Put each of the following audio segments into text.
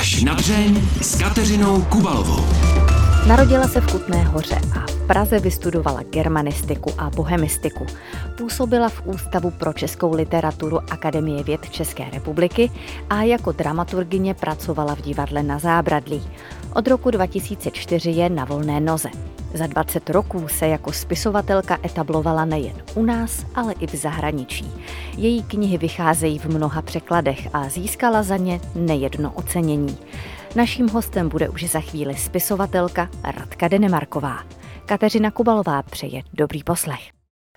Až na dřeň s Kateřinou Kubalovou. Narodila se v Kutné hoře a v Praze vystudovala germanistiku a bohemistiku. Působila v Ústavu pro českou literaturu Akademie věd České republiky a jako dramaturgině pracovala v divadle na Zábradlí. Od roku 2004 je na volné noze. Za 20 roků se jako spisovatelka etablovala nejen u nás, ale i v zahraničí. Její knihy vycházejí v mnoha překladech a získala za ně nejedno ocenění. Naším hostem bude už za chvíli spisovatelka Radka Denemarková. Kateřina Kubalová přeje dobrý poslech.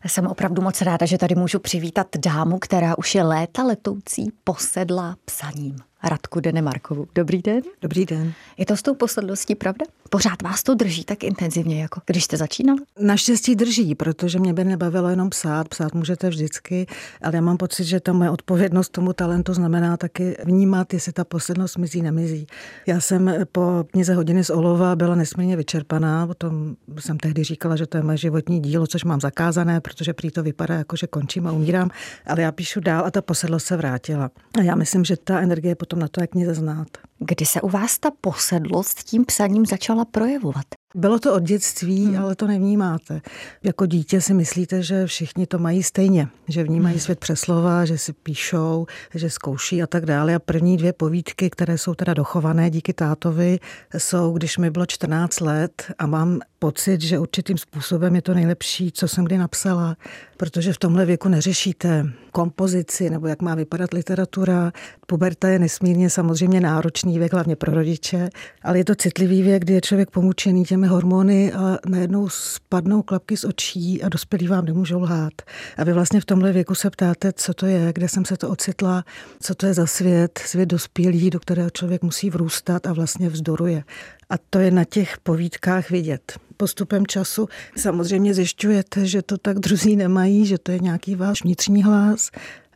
Jsem opravdu moc ráda, že tady můžu přivítat dámu, která už je léta letoucí posedlá psaním. Radku Denemarkovu. Dobrý den. Dobrý den. Je to s tou posedlostí pravda? Pořád vás to drží tak intenzivně, jako když jste začínal? Naštěstí drží, protože mě by nebavilo jenom psát. Psát můžete vždycky, ale já mám pocit, že ta moje odpovědnost tomu talentu znamená taky vnímat, jestli ta posedlost mizí, nemizí. Já jsem po knize Hodiny z olova byla nesmírně vyčerpaná, o tom jsem tehdy říkala, že to je moje životní dílo, což mám zakázané, protože prý to vypadá jako, že končím a umírám, ale já píšu dál a ta posedlost se vrátila. A já myslím, že ta energie potom na to jak knize znát. Kdy se u vás ta posedlost tím psaním začala projevovat? Bylo to od dětství, hmm. ale to nevnímáte. Jako dítě si myslíte, že všichni to mají stejně, že vnímají hmm. svět přes slova, že si píšou, že zkouší a tak dále. A první dvě povídky, které jsou teda dochované díky tátovi, jsou, když mi bylo 14 let a mám pocit, že určitým způsobem je to nejlepší, co jsem kdy napsala, protože v tomhle věku neřešíte kompozici nebo jak má vypadat literatura. Puberta je nesmírně samozřejmě náročný věk, hlavně pro rodiče, ale je to citlivý věk, kdy je člověk pomučený těmi hormony a najednou spadnou klapky z očí a dospělí vám nemůžou lhát. A vy vlastně v tomhle věku se ptáte, co to je, kde jsem se to ocitla, co to je za svět, svět dospělý, do kterého člověk musí vrůstat a vlastně vzdoruje. A to je na těch povídkách vidět. Postupem času samozřejmě zjišťujete, že to tak druzí nemají, že to je nějaký váš vnitřní hlas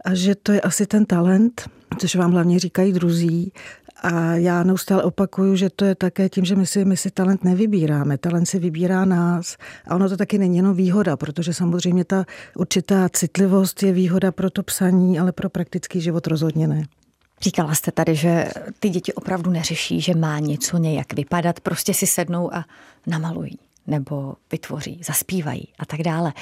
a že to je asi ten talent, což vám hlavně říkají druzí. A já neustále opakuju, že to je také tím, že my si, my si talent nevybíráme. Talent si vybírá nás. A ono to taky není jenom výhoda, protože samozřejmě ta určitá citlivost je výhoda pro to psaní, ale pro praktický život rozhodně ne. Říkala jste tady, že ty děti opravdu neřeší, že má něco nějak vypadat, prostě si sednou a namalují nebo vytvoří, zaspívají a tak dále.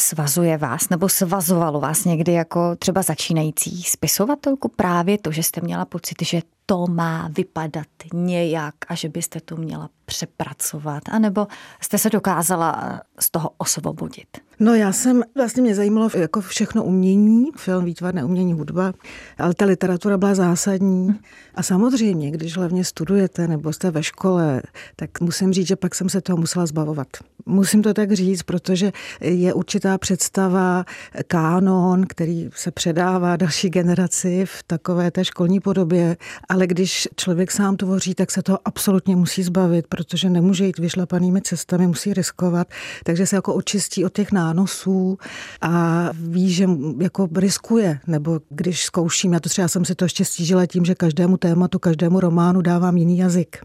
Svazuje vás nebo svazovalo vás někdy jako třeba začínající spisovatelku právě to, že jste měla pocit, že to má vypadat nějak a že byste to měla přepracovat, anebo jste se dokázala z toho osvobodit? No já jsem, vlastně mě zajímalo jako všechno umění, film, výtvarné umění, hudba, ale ta literatura byla zásadní. A samozřejmě, když hlavně studujete nebo jste ve škole, tak musím říct, že pak jsem se toho musela zbavovat. Musím to tak říct, protože je určitá představa, kánon, který se předává další generaci v takové té školní podobě, ale když člověk sám tvoří, tak se toho absolutně musí zbavit, protože nemůže jít vyšlapanými cestami, musí riskovat, takže se jako očistí od těch nánosů a ví, že jako riskuje, nebo když zkouším, já to třeba jsem si to ještě stížila tím, že každému tématu, každému románu dávám jiný jazyk,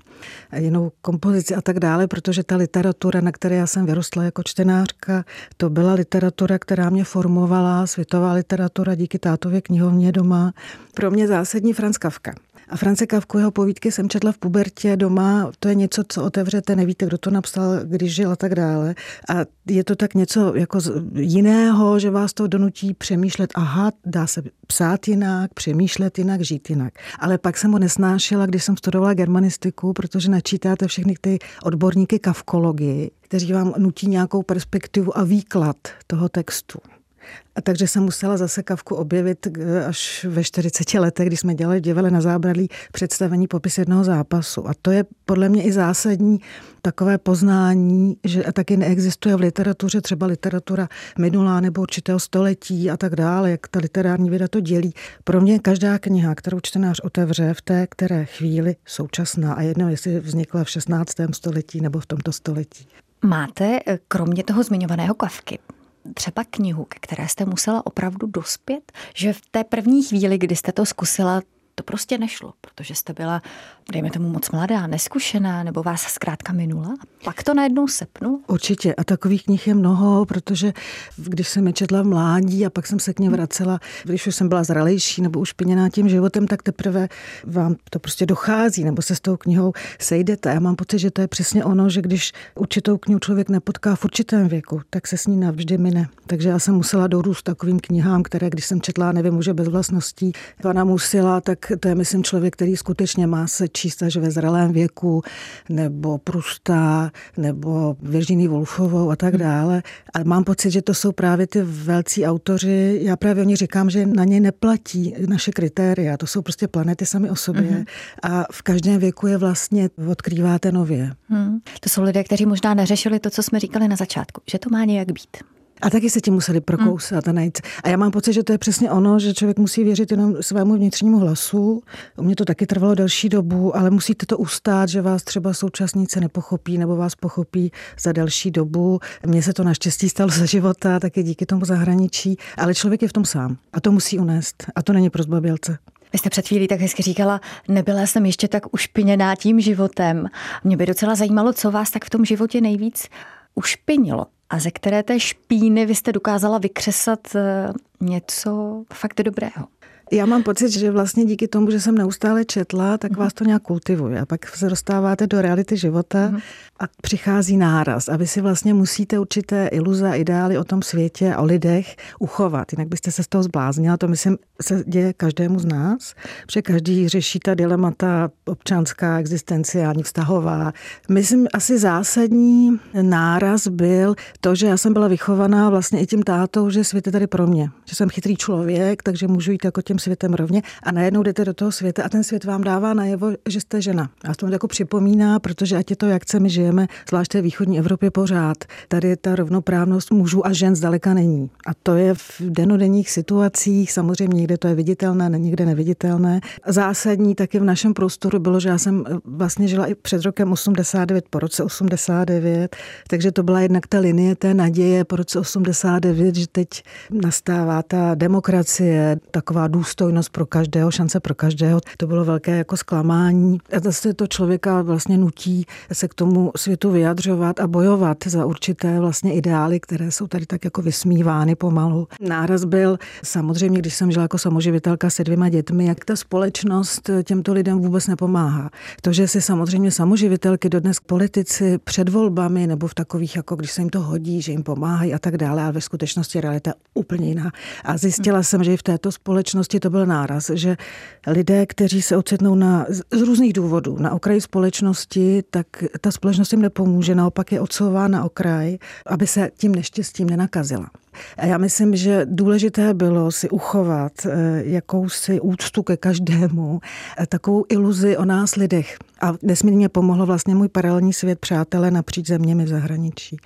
jinou kompozici a tak dále, protože ta literatura, na které já jsem vyrostla jako čtenářka, to byla literatura, která mě formovala, světová literatura díky tátově knihovně doma. Pro mě zásadní Franz Kafka. A France Kavku jeho povídky jsem četla v pubertě doma. To je něco, co otevřete, nevíte, kdo to napsal, když žil a tak dále. A je to tak něco jako jiného, že vás to donutí přemýšlet, aha, dá se psát jinak, přemýšlet jinak, žít jinak. Ale pak jsem ho nesnášela, když jsem studovala germanistiku, protože načítáte všechny ty odborníky kavkologii, kteří vám nutí nějakou perspektivu a výklad toho textu. A takže jsem musela zase kavku objevit až ve 40 letech, kdy jsme dělali v divadle na zábradlí představení popis jednoho zápasu. A to je podle mě i zásadní takové poznání, že taky neexistuje v literatuře třeba literatura minulá nebo určitého století a tak dále, jak ta literární věda to dělí. Pro mě každá kniha, kterou čtenář otevře v té které chvíli současná a jedno, jestli vznikla v 16. století nebo v tomto století. Máte eh, kromě toho zmiňovaného kavky třeba knihu, ke které jste musela opravdu dospět, že v té první chvíli, kdy jste to zkusila, to prostě nešlo, protože jste byla, dejme tomu, moc mladá, neskušená, nebo vás zkrátka minula. A pak to najednou sepnu. Určitě. A takových knih je mnoho, protože když jsem je četla v mládí a pak jsem se k ně vracela, když už jsem byla zralejší nebo ušpiněná tím životem, tak teprve vám to prostě dochází, nebo se s tou knihou sejdete. Já mám pocit, že to je přesně ono, že když určitou knihu člověk nepotká v určitém věku, tak se s ní navždy mine. Takže já jsem musela dorůst takovým knihám, které, když jsem četla, nevím, už bez vlastností pana Musila, tak to je, myslím, člověk, který skutečně má se číst až ve zralém věku, nebo Prusta, nebo Virginie Woolfovou a tak dále. A mám pocit, že to jsou právě ty velcí autoři. Já právě o ní říkám, že na ně neplatí naše kritéria. To jsou prostě planety sami o sobě. Mm-hmm. A v každém věku je vlastně odkrýváte nově. Hmm. To jsou lidé, kteří možná neřešili to, co jsme říkali na začátku, že to má nějak být. A taky se tím museli prokousat a najít. A já mám pocit, že to je přesně ono, že člověk musí věřit jenom svému vnitřnímu hlasu. U mě to taky trvalo delší dobu, ale musíte to ustát, že vás třeba současníci nepochopí nebo vás pochopí za delší dobu. Mně se to naštěstí stalo za života, taky díky tomu zahraničí, ale člověk je v tom sám a to musí unést. A to není pro zbabělce. Vy jste před chvílí tak hezky říkala, nebyla jsem ještě tak ušpiněná tím životem. Mě by docela zajímalo, co vás tak v tom životě nejvíc ušpinilo a ze které té špíny vy jste dokázala vykřesat eh, něco fakt dobrého. Já mám pocit, že vlastně díky tomu, že jsem neustále četla, tak vás to nějak kultivuje. A pak se dostáváte do reality života mhm. a přichází náraz. A vy si vlastně musíte určité iluze a ideály o tom světě a o lidech uchovat. Jinak byste se z toho zbláznila. To myslím se děje každému z nás, protože každý řeší ta dilemata občanská, existenciální, vztahová. Myslím, asi zásadní náraz byl to, že já jsem byla vychovaná vlastně i tím tátou, že svět je tady pro mě. Že jsem chytrý člověk, takže můžu jít jako těm světem rovně a najednou jdete do toho světa a ten svět vám dává najevo, že jste žena. A to jako připomíná, protože ať je to, jak my žijeme, zvláště v východní Evropě pořád, tady ta rovnoprávnost mužů a žen zdaleka není. A to je v denodenních situacích, samozřejmě někde to je viditelné, někde neviditelné. Zásadní taky v našem prostoru bylo, že já jsem vlastně žila i před rokem 89, po roce 89, takže to byla jednak ta linie té naděje po roce 89, že teď nastává ta demokracie, taková důstojnost důstojnost pro každého, šance pro každého. To bylo velké jako zklamání. A zase to člověka vlastně nutí se k tomu světu vyjadřovat a bojovat za určité vlastně ideály, které jsou tady tak jako vysmívány pomalu. Náraz byl samozřejmě, když jsem žila jako samoživitelka se dvěma dětmi, jak ta společnost těmto lidem vůbec nepomáhá. To, že si samozřejmě samoživitelky dodnes politici před volbami nebo v takových, jako když se jim to hodí, že jim pomáhají a tak dále, ale ve skutečnosti realita úplně jiná. A zjistila jsem, že i v této společnosti to byl náraz, že lidé, kteří se ocitnou na, z různých důvodů na okraji společnosti, tak ta společnost jim nepomůže, naopak je odsouvá na okraj, aby se tím neštěstím nenakazila. A já myslím, že důležité bylo si uchovat eh, jakousi úctu ke každému, eh, takovou iluzi o nás lidech. A nesmírně pomohlo vlastně můj paralelní svět přátelé napříč zeměmi v zahraničí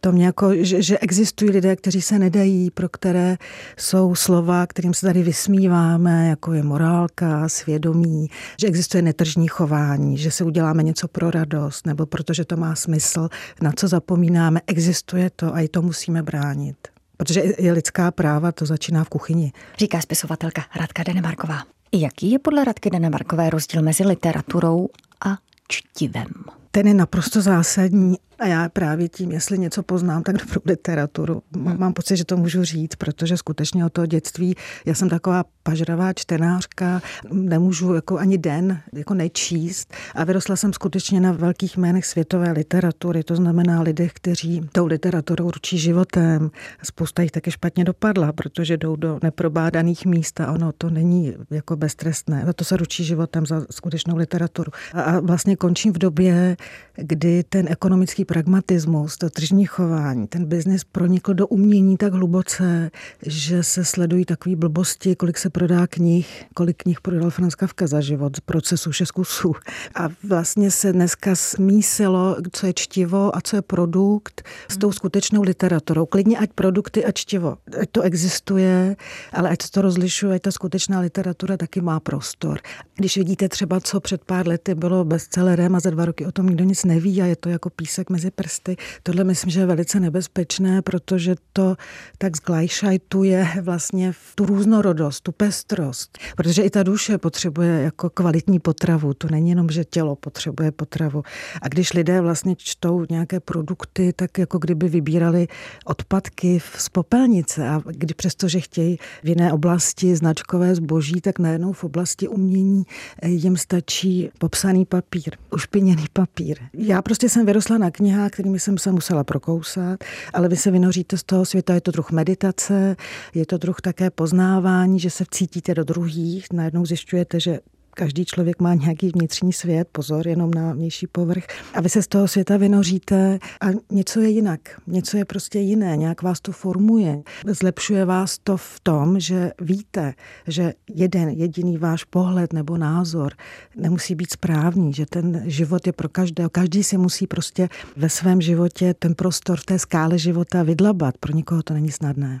to mě jako, že, že existují lidé, kteří se nedají, pro které jsou slova, kterým se tady vysmíváme, jako je morálka, svědomí, že existuje netržní chování, že si uděláme něco pro radost, nebo protože to má smysl, na co zapomínáme, existuje to a i to musíme bránit. Protože je lidská práva, to začíná v kuchyni. Říká spisovatelka Radka Denemarková. Jaký je podle Radky Denemarkové rozdíl mezi literaturou a čtivem? Ten je naprosto zásadní a já právě tím, jestli něco poznám, tak dobrou literaturu. Mám pocit, že to můžu říct, protože skutečně od toho dětství, já jsem taková pažravá čtenářka, nemůžu jako ani den jako nečíst a vyrostla jsem skutečně na velkých jménech světové literatury, to znamená lidech, kteří tou literaturou určí životem. Spousta jich taky špatně dopadla, protože jdou do neprobádaných míst a ono to není jako beztrestné. Za to se ručí životem za skutečnou literaturu. A vlastně končím v době, kdy ten ekonomický pragmatismus, to tržní chování, ten biznis pronikl do umění tak hluboce, že se sledují takové blbosti, kolik se prodá knih, kolik knih prodal Franz Kafka za život procesu šest kusů. A vlastně se dneska smísilo, co je čtivo a co je produkt s tou skutečnou literaturou. Klidně ať produkty a čtivo. Ať to existuje, ale ať to rozlišuje, ať ta skutečná literatura taky má prostor. Když vidíte třeba, co před pár lety bylo bestsellerem a za dva roky o tom nikdo nic neví a je to jako písek mezi prsty. Tohle myslím, že je velice nebezpečné, protože to tak zglajšajtuje vlastně tu různorodost, tu pestrost. Protože i ta duše potřebuje jako kvalitní potravu. To není jenom, že tělo potřebuje potravu. A když lidé vlastně čtou nějaké produkty, tak jako kdyby vybírali odpadky z popelnice a kdy přestože chtějí v jiné oblasti značkové zboží, tak najednou v oblasti umění jim stačí popsaný papír, ušpiněný papír. Já prostě jsem vyrostla na knihách, kterými jsem se musela prokousat, ale vy se vynoříte z toho světa, je to druh meditace, je to druh také poznávání, že se vcítíte do druhých, najednou zjišťujete, že každý člověk má nějaký vnitřní svět, pozor, jenom na vnější povrch. A vy se z toho světa vynoříte a něco je jinak. Něco je prostě jiné, nějak vás to formuje. Zlepšuje vás to v tom, že víte, že jeden jediný váš pohled nebo názor nemusí být správný, že ten život je pro každého. Každý si musí prostě ve svém životě ten prostor v té skále života vydlabat. Pro nikoho to není snadné.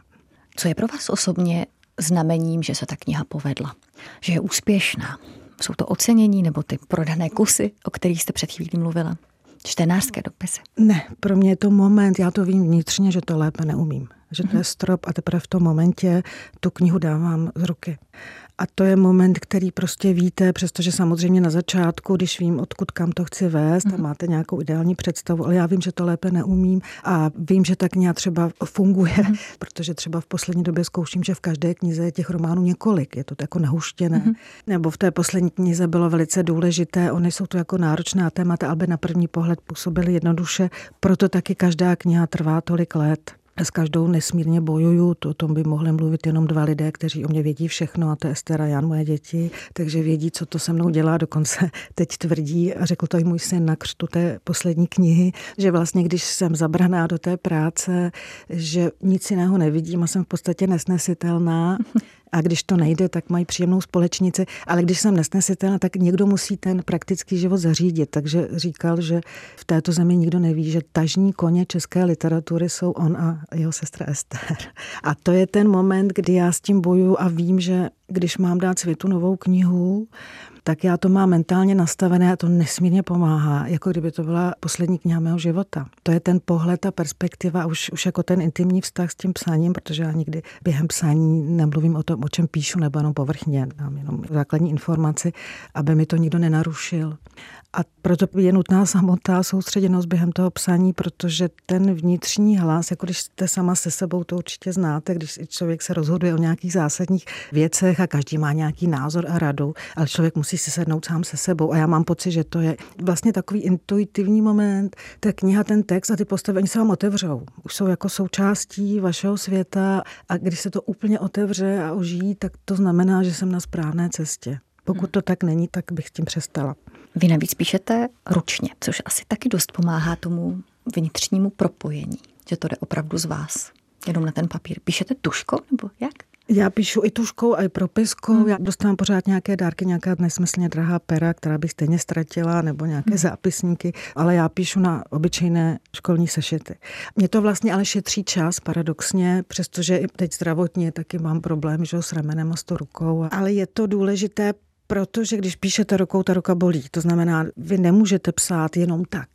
Co je pro vás osobně znamením, že se ta kniha povedla? Že je úspěšná? Jsou to ocenění nebo ty prodané kusy, o kterých jste před chvílí mluvila? Čtenářské dopisy? Ne, pro mě je to moment, já to vím vnitřně, že to lépe neumím. Že to je strop a teprve v tom momentě tu knihu dávám z ruky. A to je moment, který prostě víte, přestože samozřejmě na začátku, když vím, odkud kam to chci vést mm. a mhm. máte nějakou ideální představu, ale já vím, že to lépe neumím a vím, že ta kniha třeba funguje, mm. protože třeba v poslední době zkouším, že v každé knize je těch románů několik, je to jako nahuštěné. Mm. Nebo v té poslední knize bylo velice důležité, oni jsou to jako náročná témata, aby na první pohled působily jednoduše, proto taky každá kniha trvá tolik let s každou nesmírně bojuju, to o tom by mohli mluvit jenom dva lidé, kteří o mě vědí všechno, a to je Estera Jan, moje děti, takže vědí, co to se mnou dělá, dokonce teď tvrdí, a řekl to i můj syn na křtu té poslední knihy, že vlastně, když jsem zabraná do té práce, že nic jiného nevidím a jsem v podstatě nesnesitelná, a když to nejde, tak mají příjemnou společnici, ale když jsem nesnesitelná, tak někdo musí ten praktický život zařídit. Takže říkal, že v této zemi nikdo neví, že tažní koně české literatury jsou on a jeho sestra Ester. A to je ten moment, kdy já s tím bojuju a vím, že když mám dát světu novou knihu, tak já to mám mentálně nastavené a to nesmírně pomáhá, jako kdyby to byla poslední kniha mého života. To je ten pohled a perspektiva, už, už jako ten intimní vztah s tím psáním, protože já nikdy během psání nemluvím o tom, o čem píšu, nebo jenom povrchně, dám jenom základní informaci, aby mi to nikdo nenarušil. A proto je nutná samotná soustředěnost během toho psaní, protože ten vnitřní hlas, jako když jste sama se sebou, to určitě znáte, když člověk se rozhoduje o nějakých zásadních věcech a každý má nějaký názor a radu, ale člověk musí si sednout sám se sebou. A já mám pocit, že to je vlastně takový intuitivní moment. Ta kniha, ten text a ty postavy, oni se vám otevřou. Už jsou jako součástí vašeho světa a když se to úplně otevře a ožijí, tak to znamená, že jsem na správné cestě. Pokud to tak není, tak bych s tím přestala. Vy navíc píšete ručně, což asi taky dost pomáhá tomu vnitřnímu propojení, že to jde opravdu z vás, jenom na ten papír. Píšete tuškou nebo jak? Já píšu i tuškou, i propiskou. Hmm. Já dostávám pořád nějaké dárky, nějaká nesmyslně drahá pera, která bych stejně ztratila, nebo nějaké hmm. zápisníky, ale já píšu na obyčejné školní sešity. Mě to vlastně ale šetří čas, paradoxně, přestože i teď zdravotně taky mám problém že, s ramenem a s to rukou. Ale je to důležité Protože když píšete rukou, ta ruka bolí. To znamená, vy nemůžete psát jenom tak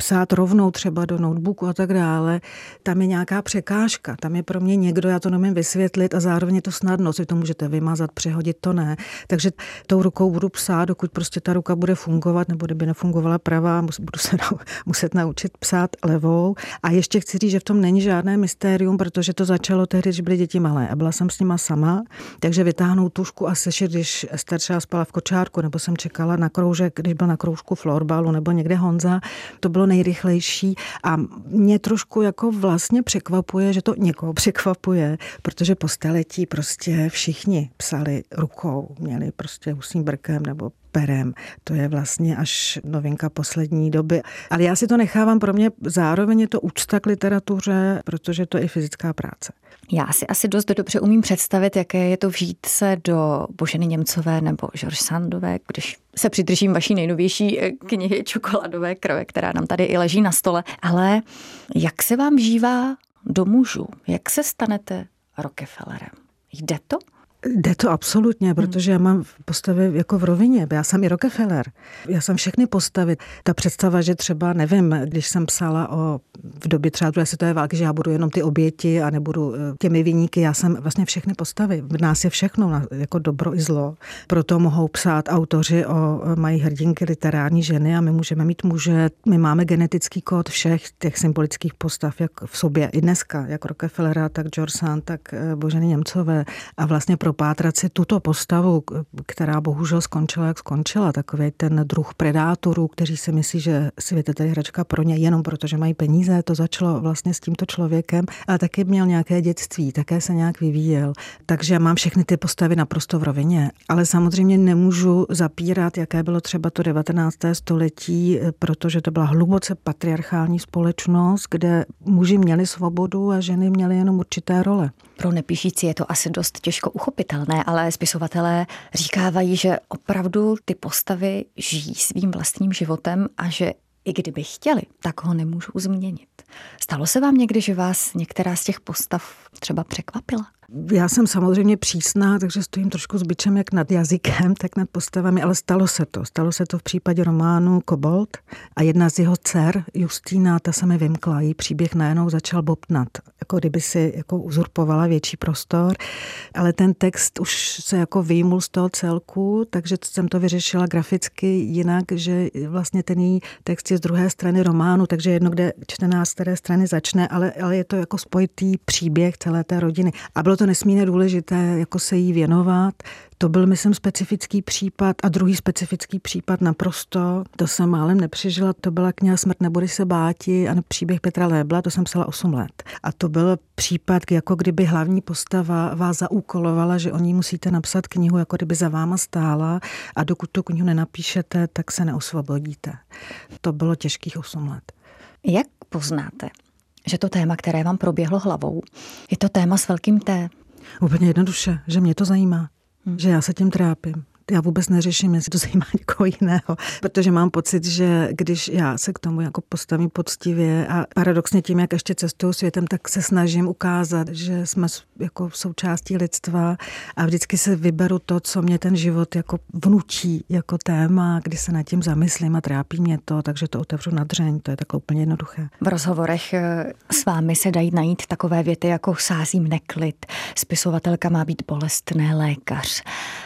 psát rovnou třeba do notebooku a tak dále, tam je nějaká překážka, tam je pro mě někdo, já to nemím vysvětlit a zároveň je to snadno, si to můžete vymazat, přehodit, to ne. Takže tou rukou budu psát, dokud prostě ta ruka bude fungovat, nebo kdyby nefungovala pravá, budu se muset naučit psát levou. A ještě chci říct, že v tom není žádné mystérium, protože to začalo tehdy, když byly děti malé a byla jsem s nima sama, takže vytáhnout tušku a sešit, když třeba spala v kočárku, nebo jsem čekala na kroužek, když byl na kroužku florbalu, nebo někde Honza, to bylo nejrychlejší. A mě trošku jako vlastně překvapuje, že to někoho překvapuje, protože po staletí prostě všichni psali rukou, měli prostě husím brkem nebo perem. To je vlastně až novinka poslední doby. Ale já si to nechávám, pro mě zároveň je to úcta k literatuře, protože to je i fyzická práce. Já si asi dost dobře umím představit, jaké je to vžít se do Boženy Němcové nebo George Sandové, když se přidržím vaší nejnovější eh, knihy Čokoládové krve, která nám tady i leží na stole. Ale jak se vám žívá do mužů? Jak se stanete Rockefellerem? Jde to? Jde to absolutně, protože já mám postavy jako v rovině. Já jsem i Rockefeller. Já jsem všechny postavy. Ta představa, že třeba, nevím, když jsem psala o v době třeba druhé světové války, že já budu jenom ty oběti a nebudu eh, těmi vyníky. Já jsem vlastně všechny postavy. V nás je všechno, jako dobro i zlo. Proto mohou psát autoři o mají hrdinky literární ženy a my můžeme mít muže. My máme genetický kód všech těch symbolických postav, jak v sobě i dneska, jak Rockefellera, tak George Sand, tak eh, Boženy Němcové. A vlastně propátrat si tuto postavu, která bohužel skončila, jak skončila, takový ten druh predátorů, kteří si myslí, že svět je tady hračka pro ně jenom proto, že mají peníze. To začalo vlastně s tímto člověkem, ale taky měl nějaké dětství, také se nějak vyvíjel. Takže já mám všechny ty postavy naprosto v rovině, ale samozřejmě nemůžu zapírat, jaké bylo třeba to 19. století, protože to byla hluboce patriarchální společnost, kde muži měli svobodu a ženy měly jenom určité role. Pro nepíšící je to asi dost těžko uchopitelné, ale spisovatelé říkávají, že opravdu ty postavy žijí svým vlastním životem a že i kdyby chtěli, tak ho nemůžou změnit. Stalo se vám někdy, že vás některá z těch postav třeba překvapila? Já jsem samozřejmě přísná, takže stojím trošku s byčem jak nad jazykem, tak nad postavami, ale stalo se to. Stalo se to v případě románu Kobold a jedna z jeho dcer, Justína, ta se mi vymkla. Její příběh najednou začal bobtnat, jako kdyby si jako uzurpovala větší prostor, ale ten text už se jako vyjmul z toho celku, takže jsem to vyřešila graficky jinak, že vlastně ten její text je z druhé strany románu, takže jedno, kde čtenář z které strany začne, ale, ale je to jako spojitý příběh celé té rodiny. A bylo to nesmírně důležité, jako se jí věnovat. To byl, myslím, specifický případ a druhý specifický případ naprosto, to jsem málem nepřežila, to byla kniha Smrt nebude se báti a příběh Petra Lébla, to jsem psala 8 let. A to byl případ, jako kdyby hlavní postava vás zaúkolovala, že o ní musíte napsat knihu, jako kdyby za váma stála a dokud tu knihu nenapíšete, tak se neosvobodíte. To bylo těžkých 8 let. Jak poznáte, že to téma, které vám proběhlo hlavou, je to téma s velkým T. Úplně jednoduše, že mě to zajímá, hmm. že já se tím trápím, já vůbec neřeším, jestli to zajímá někoho jiného, protože mám pocit, že když já se k tomu jako postavím poctivě a paradoxně tím, jak ještě cestuju světem, tak se snažím ukázat, že jsme jako součástí lidstva a vždycky se vyberu to, co mě ten život jako vnutí jako téma, kdy se nad tím zamyslím a trápí mě to, takže to otevřu na dřeň, to je takhle úplně jednoduché. V rozhovorech eh, s vámi se dají najít takové věty jako sázím neklid, spisovatelka má být bolestné lékař.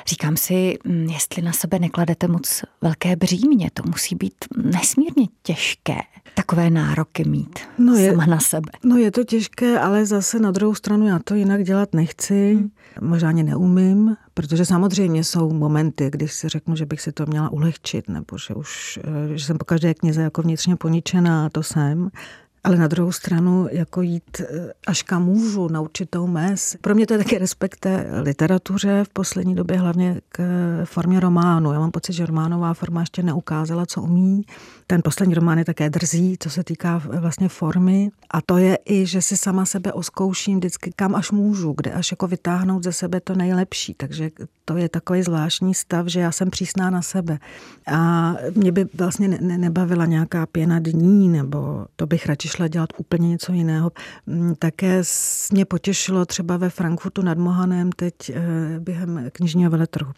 Říkám si, jestli na sebe nekladete moc velké břímě. To musí být nesmírně těžké takové nároky mít no je, sama na sebe. No je to těžké, ale zase na druhou stranu já to jinak dělat nechci. Hmm. Možná ani neumím, protože samozřejmě jsou momenty, když si řeknu, že bych si to měla ulehčit, nebo že už eh, že jsem po každé knize jako vnitřně poničená, to jsem. Ale na druhou stranu, jako jít eh, až kam můžu na určitou mez. Pro mě to je taky respekt literatuře v poslední době, hlavně k formě románu. Já mám pocit, že románová forma ještě neukázala, co umí. Ten poslední román je také drzí, co se týká vlastně formy. A to je i, že si sama sebe oskouším vždycky, kam až můžu, kde až jako vytáhnout ze sebe to nejlepší. Takže to je takový zvláštní stav, že já jsem přísná na sebe. A mě by vlastně ne- nebavila nějaká pěna dní, nebo to bych radši šla dělat úplně něco jiného. Mm, také mě potěšilo třeba ve Frankfurtu nad Mohanem teď eh, během knižního veletrhu.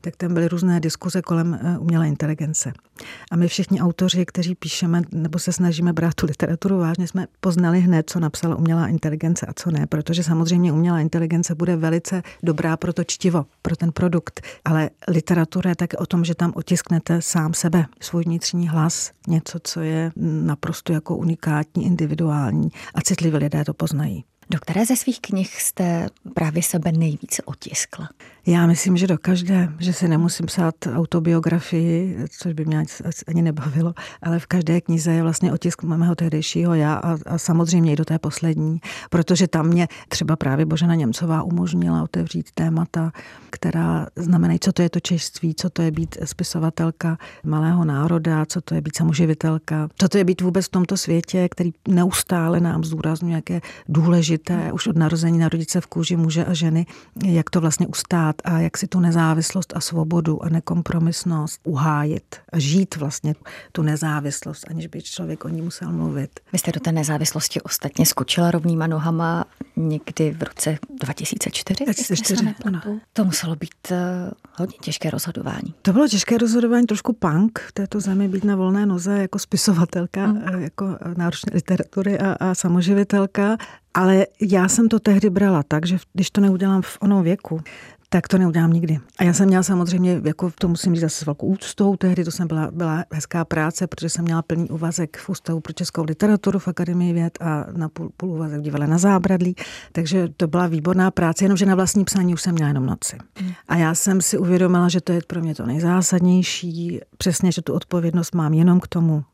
Tak tam byly různé diskuze kolem eh, umělé inteligence. A my všichni autoři, kteří píšeme nebo se snažíme brát tu literaturu vážně, jsme poznali hned, co napsala umělá inteligence a co ne, protože samozřejmě umělá inteligence bude velice dobrá pro to čtivo, pro ten produkt, ale literatura je také o tom, že tam otisknete sám sebe, svůj vnitřní hlas, něco, co je naprosto jako unikátní, individuální a citliví lidé to poznají. Do které ze svých knih jste právě sebe nejvíce otiskla? Já myslím, že do každé, že si nemusím psát autobiografii, což by mě ani nebavilo, ale v každé knize je vlastně otisk mého tehdejšího já a, a samozřejmě i do té poslední, protože tam mě třeba právě Božena Němcová umožnila otevřít témata, která znamenají, co to je to češství, co to je být spisovatelka malého národa, co to je být samoživitelka, co to je být vůbec v tomto světě, který neustále nám zdůrazňuje, jak je důležité už od narození narodit se v kůži muže a ženy, jak to vlastně ustát stát a jak si tu nezávislost a svobodu a nekompromisnost uhájit a žít vlastně tu nezávislost, aniž by člověk o ní musel mluvit. Vy jste do té nezávislosti ostatně skočila rovnýma nohama někdy v roce 2004? 2004, ano. To muselo být uh, hodně těžké rozhodování. To bylo těžké rozhodování, trošku punk v této zemi, být na volné noze jako spisovatelka, mm. jako náročné literatury a, a samoživitelka. Ale já jsem to tehdy brala tak, že když to neudělám v onom věku, tak to neudělám nikdy. A já jsem měla samozřejmě, jako to musím říct zase s velkou úctou, tehdy to jsem byla, byla hezká práce, protože jsem měla plný úvazek v Ústavu pro českou literaturu v Akademii věd a na půl, půl úvazek divale na zábradlí, takže to byla výborná práce, jenomže na vlastní psaní už jsem měla jenom noci. A já jsem si uvědomila, že to je pro mě to nejzásadnější, přesně, že tu odpovědnost mám jenom k tomu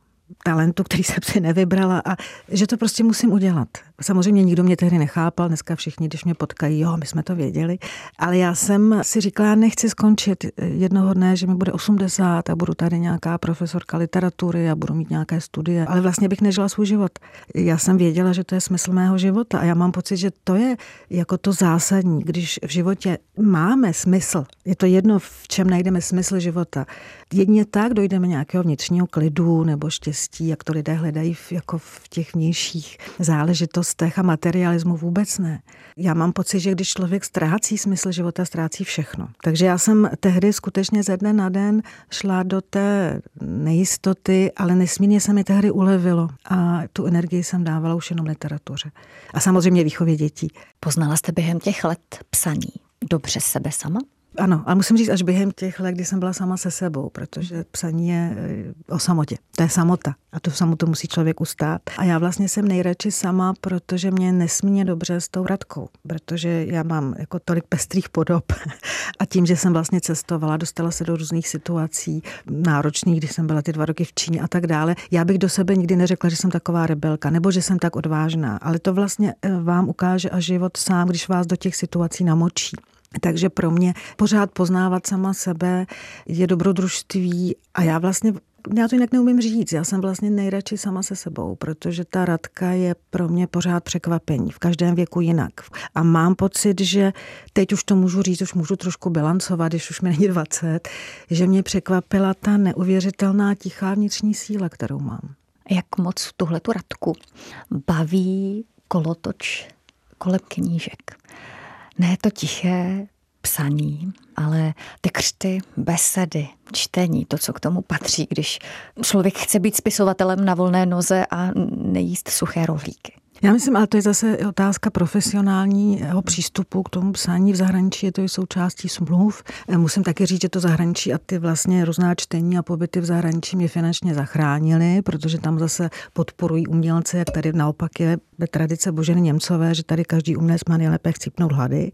talentu, který jsem si nevybrala a že to prostě musím udělat. Samozřejmě nikdo mě tehdy nechápal, dneska všichni, když mě potkají, jo, my jsme to věděli, ale já jsem si říkala, nechci skončit jednoho dne, že mi bude 80 a budu tady nějaká profesorka literatury a budu mít nějaké studie, ale vlastně bych nežila svůj život. Já jsem věděla, že to je smysl mého života a já mám pocit, že to je jako to zásadní, když v životě máme smysl, je to jedno, v čem najdeme smysl života. Jedně tak dojdeme nějakého vnitřního klidu nebo štěstí, jak to lidé hledají v, jako v těch vnějších záležitostech a materialismu vůbec ne. Já mám pocit, že když člověk ztrácí smysl života, ztrácí všechno. Takže já jsem tehdy skutečně ze dne na den šla do té nejistoty, ale nesmírně se mi tehdy ulevilo a tu energii jsem dávala už jenom literatuře. A samozřejmě výchově dětí. Poznala jste během těch let psaní dobře sebe sama? Ano, ale musím říct až během těch let, kdy jsem byla sama se sebou, protože psaní je eh, o samotě. To je samota a to samotu musí člověk ustát. A já vlastně jsem nejradši sama, protože mě nesmírně dobře s tou Radkou, protože já mám jako tolik pestrých podob a tím, že jsem vlastně cestovala, dostala se do různých situací náročných, když jsem byla ty dva roky v Číně a tak dále. Já bych do sebe nikdy neřekla, že jsem taková rebelka nebo že jsem tak odvážná, ale to vlastně eh, vám ukáže a život sám, když vás do těch situací namočí. Takže pro mě pořád poznávat sama sebe je dobrodružství a já vlastně já to jinak neumím říct. Já jsem vlastně nejradši sama se sebou, protože ta Radka je pro mě pořád překvapení, v každém věku jinak. A mám pocit, že teď už to můžu říct, už můžu trošku bilancovat, když už mi není 20, že mě překvapila ta neuvěřitelná tichá vnitřní síla, kterou mám. Jak moc tuhle tu Radku baví kolotoč kolem knížek? Ne to tiché psaní, ale ty křty, besedy, čtení, to, co k tomu patří, když člověk chce být spisovatelem na volné noze a nejíst suché rohlíky. Já myslím, ale to je zase otázka profesionálního přístupu k tomu psání v zahraničí, je to i součástí smluv. Musím taky říct, že to zahraničí a ty vlastně různá čtení a pobyty v zahraničí mě finančně zachránili, protože tam zase podporují umělce, jak tady naopak je tradice Boženy Němcové, že tady každý umělec má nejlépe chcípnout hlady.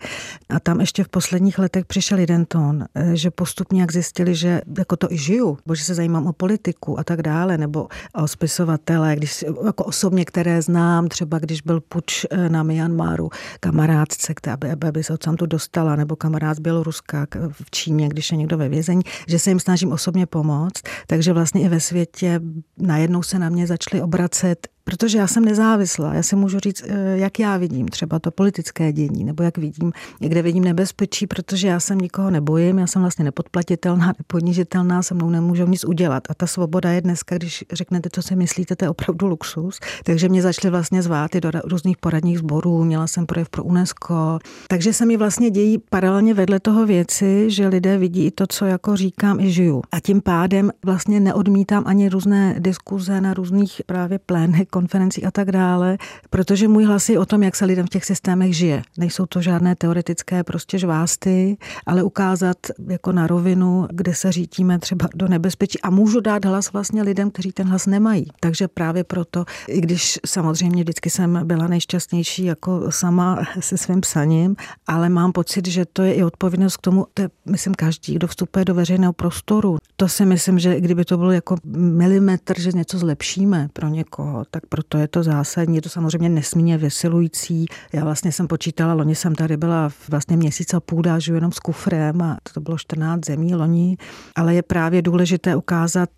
A tam ještě v posledních letech přišel jeden tón, že postupně jak zjistili, že jako to i žiju, bo že se zajímám o politiku a tak dále, nebo o spisovatele, když jako osobně, které znám, třeba třeba když byl puč eh, na Myanmaru, kamarádce, aby, aby se od tu dostala, nebo kamarád z Běloruska v Číně, když je někdo ve vězení, že se jim snažím osobně pomoct. Takže vlastně i ve světě najednou se na mě začaly obracet Protože já jsem nezávislá, já si můžu říct, eh, jak já vidím třeba to politické dění, nebo jak vidím, někde vidím nebezpečí, protože já jsem nikoho nebojím, já jsem vlastně nepodplatitelná, nepodnižitelná, se mnou nemůžou nic udělat. A ta svoboda je dneska, když řeknete, co si myslíte, to je opravdu luxus. Takže mě začaly vlastně zvát i do různých poradních sborů, měla jsem projev pro UNESCO. Takže se mi vlastně dějí paralelně vedle toho věci, že lidé vidí i to, co jako říkám, i žiju. A tím pádem vlastně neodmítám ani různé diskuze na různých právě plénech konferencích a tak dále, protože můj hlas je o tom, jak se lidem v těch systémech žije. Nejsou to žádné teoretické prostě žvásty, ale ukázat jako na rovinu, kde se řítíme třeba do nebezpečí a můžu dát hlas vlastně lidem, kteří ten hlas nemají. Takže právě proto, i když samozřejmě vždycky jsem byla nejšťastnější jako sama se svým psaním, ale mám pocit, že to je i odpovědnost k tomu, to je, myslím, každý, kdo vstupuje do veřejného prostoru. To si myslím, že kdyby to bylo jako milimetr, že něco zlepšíme pro někoho, tak tak proto je to zásadní. Je to samozřejmě nesmírně vysilující. Já vlastně jsem počítala, loni jsem tady byla vlastně měsíc a půl, dá, žiju jenom s kufrem a to bylo 14 zemí loni, ale je právě důležité ukázat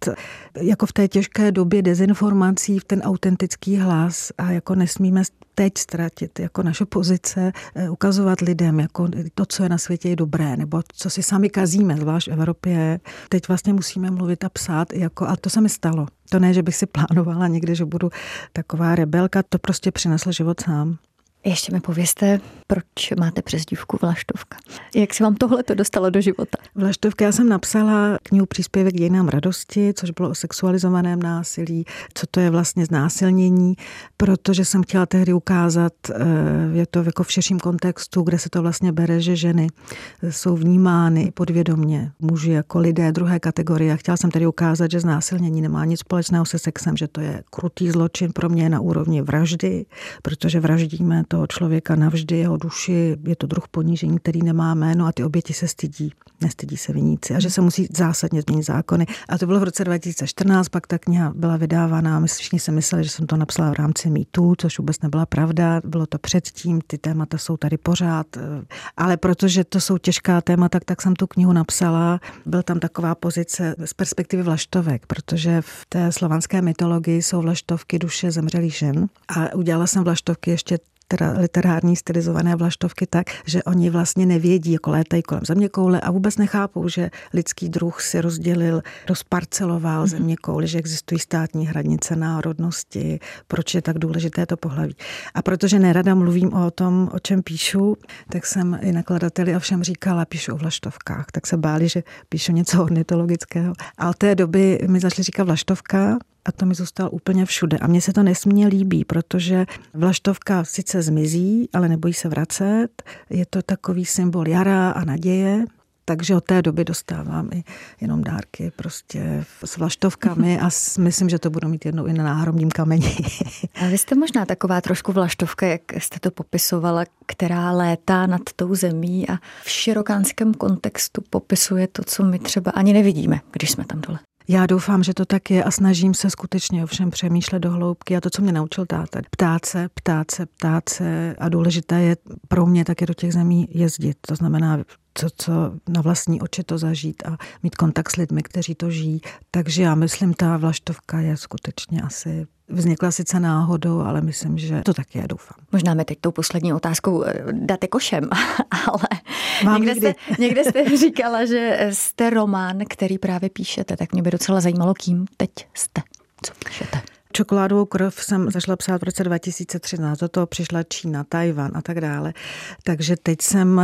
jako v té těžké době dezinformací v ten autentický hlas a jako nesmíme teď ztratit jako naše pozice, eh, ukazovat lidem jako to, co je na světě je dobré, nebo co si sami kazíme, zvlášť v Evropě. Teď vlastně musíme mluvit a psát, jako, a to se mi stalo. To ne, že bych si plánovala někde, že budu taková rebelka, to prostě přinesl život sám. Ještě mi povězte, proč máte přezdívku Vlaštovka? Jak se vám tohle to dostalo do života? Vlaštovka, já jsem napsala knihu Příspěvek dějinám radosti, což bylo o sexualizovaném násilí, co to je vlastně znásilnění, protože jsem chtěla tehdy ukázat, eh, je to jako v širším kontextu, kde se to vlastně bere, že ženy jsou vnímány podvědomně muži jako lidé druhé kategorie. A chtěla jsem tedy ukázat, že znásilnění nemá nic společného se sexem, že to je krutý zločin pro mě na úrovni vraždy, protože vraždíme toho člověka navždy, jeho duši, je to druh ponížení, který nemá jméno a ty oběti se stydí, nestydí se viníci a že se musí zásadně změnit zákony. A to bylo v roce 2014, pak ta kniha byla vydávána a my všichni si mysleli, že jsem to napsala v rámci mýtu, což vůbec nebyla pravda. Bylo to předtím, ty témata jsou tady pořád, ale protože to jsou těžká témata, tak jsem tu knihu napsala. Byl tam taková pozice z perspektivy vlaštovek, protože v té slovanské mytologii jsou vlaštovky duše zemřelých žen a udělala jsem vlaštovky ještě teda literární stylizované vlaštovky tak, že oni vlastně nevědí, jako létají kolem země koule a vůbec nechápou, že lidský druh si rozdělil, rozparceloval mm-hmm. země kouli, že existují státní hranice národnosti, proč je tak důležité to pohlaví. A protože nerada mluvím o tom, o čem píšu, tak jsem i nakladateli ovšem říkala, píšu o vlaštovkách, tak se báli, že píšu něco ornitologického. A od té doby mi začali říkat vlaštovka, a to mi zůstalo úplně všude. A mně se to nesmírně líbí, protože vlaštovka sice zmizí, ale nebojí se vracet. Je to takový symbol jara a naděje. Takže od té doby dostávám i jenom dárky prostě s vlaštovkami a myslím, že to budu mít jednou i na náhrobním kameni. A vy jste možná taková trošku vlaštovka, jak jste to popisovala, která létá nad tou zemí a v širokánském kontextu popisuje to, co my třeba ani nevidíme, když jsme tam dole. Já doufám, že to tak je a snažím se skutečně ovšem přemýšlet do hloubky a to, co mě naučil táta. Ptát se, ptát se, ptát se a důležité je pro mě také do těch zemí jezdit. To znamená co, co na vlastní oči to zažít a mít kontakt s lidmi, kteří to žijí. Takže já myslím, ta vlaštovka je skutečně asi Vznikla sice náhodou, ale myslím, že to tak je, doufám. Možná mi teď tou poslední otázkou eh, dáte košem, ale Mám někde, jste, někde jste říkala, že jste román, který právě píšete, tak mě by docela zajímalo, kým teď jste. Co píšete? Čokoládovou krev jsem zašla psát v roce 2013, do toho přišla Čína, Tajvan a tak dále. Takže teď jsem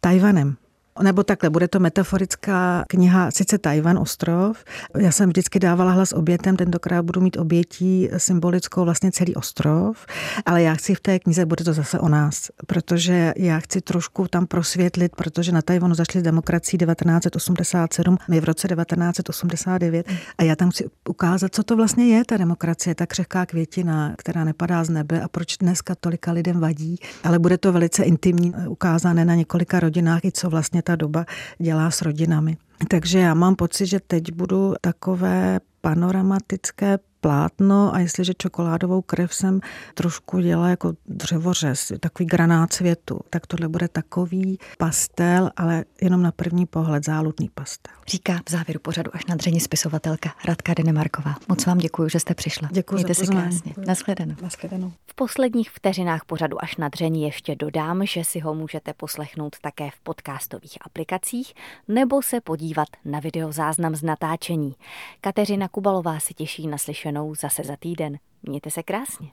Tajvanem. Nebo takhle, bude to metaforická kniha, sice Tajvan, ostrov. Já jsem vždycky dávala hlas obětem, tentokrát budu mít obětí symbolickou vlastně celý ostrov, ale já chci v té knize, bude to zase o nás, protože já chci trošku tam prosvětlit, protože na Tajvanu zašli demokracii 1987, my v roce 1989 a já tam chci ukázat, co to vlastně je ta demokracie, ta křehká květina, která nepadá z nebe a proč dneska tolika lidem vadí, ale bude to velice intimní, ukázané na několika rodinách i co vlastně ta doba dělá s rodinami. Takže já mám pocit, že teď budu takové panoramatické plátno a jestliže čokoládovou krev jsem trošku dělala jako dřevořez, takový granát světu, tak tohle bude takový pastel, ale jenom na první pohled záludný pastel. Říká v závěru pořadu až na dření spisovatelka Radka Denemarková. Moc vám děkuji, že jste přišla. Děkuji Mějte za se krásně. Naschledanou. Naschledanou. V posledních vteřinách pořadu až na dření ještě dodám, že si ho můžete poslechnout také v podcastových aplikacích nebo se podívat na videozáznam z natáčení. Kateřina Kubalová si těší na slyšenou zase za týden. Mějte se krásně.